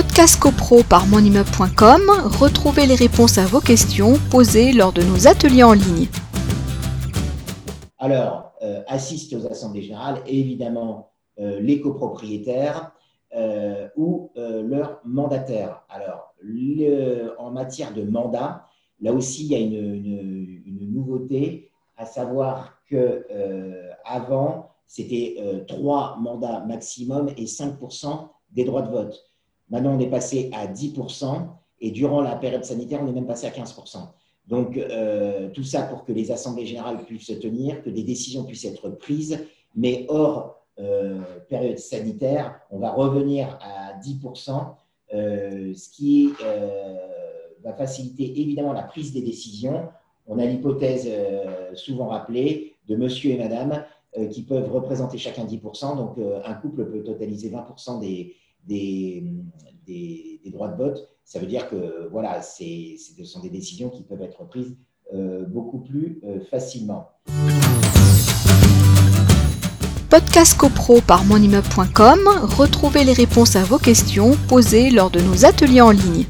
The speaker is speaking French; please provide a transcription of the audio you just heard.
Podcast CoPro par monimmeuble.com, retrouvez les réponses à vos questions posées lors de nos ateliers en ligne. Alors, euh, assistent aux assemblées générales évidemment euh, les copropriétaires euh, ou leurs mandataires. Alors, en matière de mandat, là aussi, il y a une, une nouveauté, à savoir que avant, c'était trois mandats maximum et 5% des droits de vote. Maintenant, on est passé à 10% et durant la période sanitaire, on est même passé à 15%. Donc, euh, tout ça pour que les assemblées générales puissent se tenir, que des décisions puissent être prises, mais hors euh, période sanitaire, on va revenir à 10%, euh, ce qui va faciliter évidemment la prise des décisions. On a l'hypothèse souvent rappelée de monsieur et madame qui peuvent représenter chacun 10%, donc un couple peut totaliser 20% des, des, droits de vote, ça veut dire que voilà, ce sont des décisions qui peuvent être prises euh, beaucoup plus euh, facilement. Podcast CoPro par monimmeuble.com, retrouvez les réponses à vos questions posées lors de nos ateliers en ligne.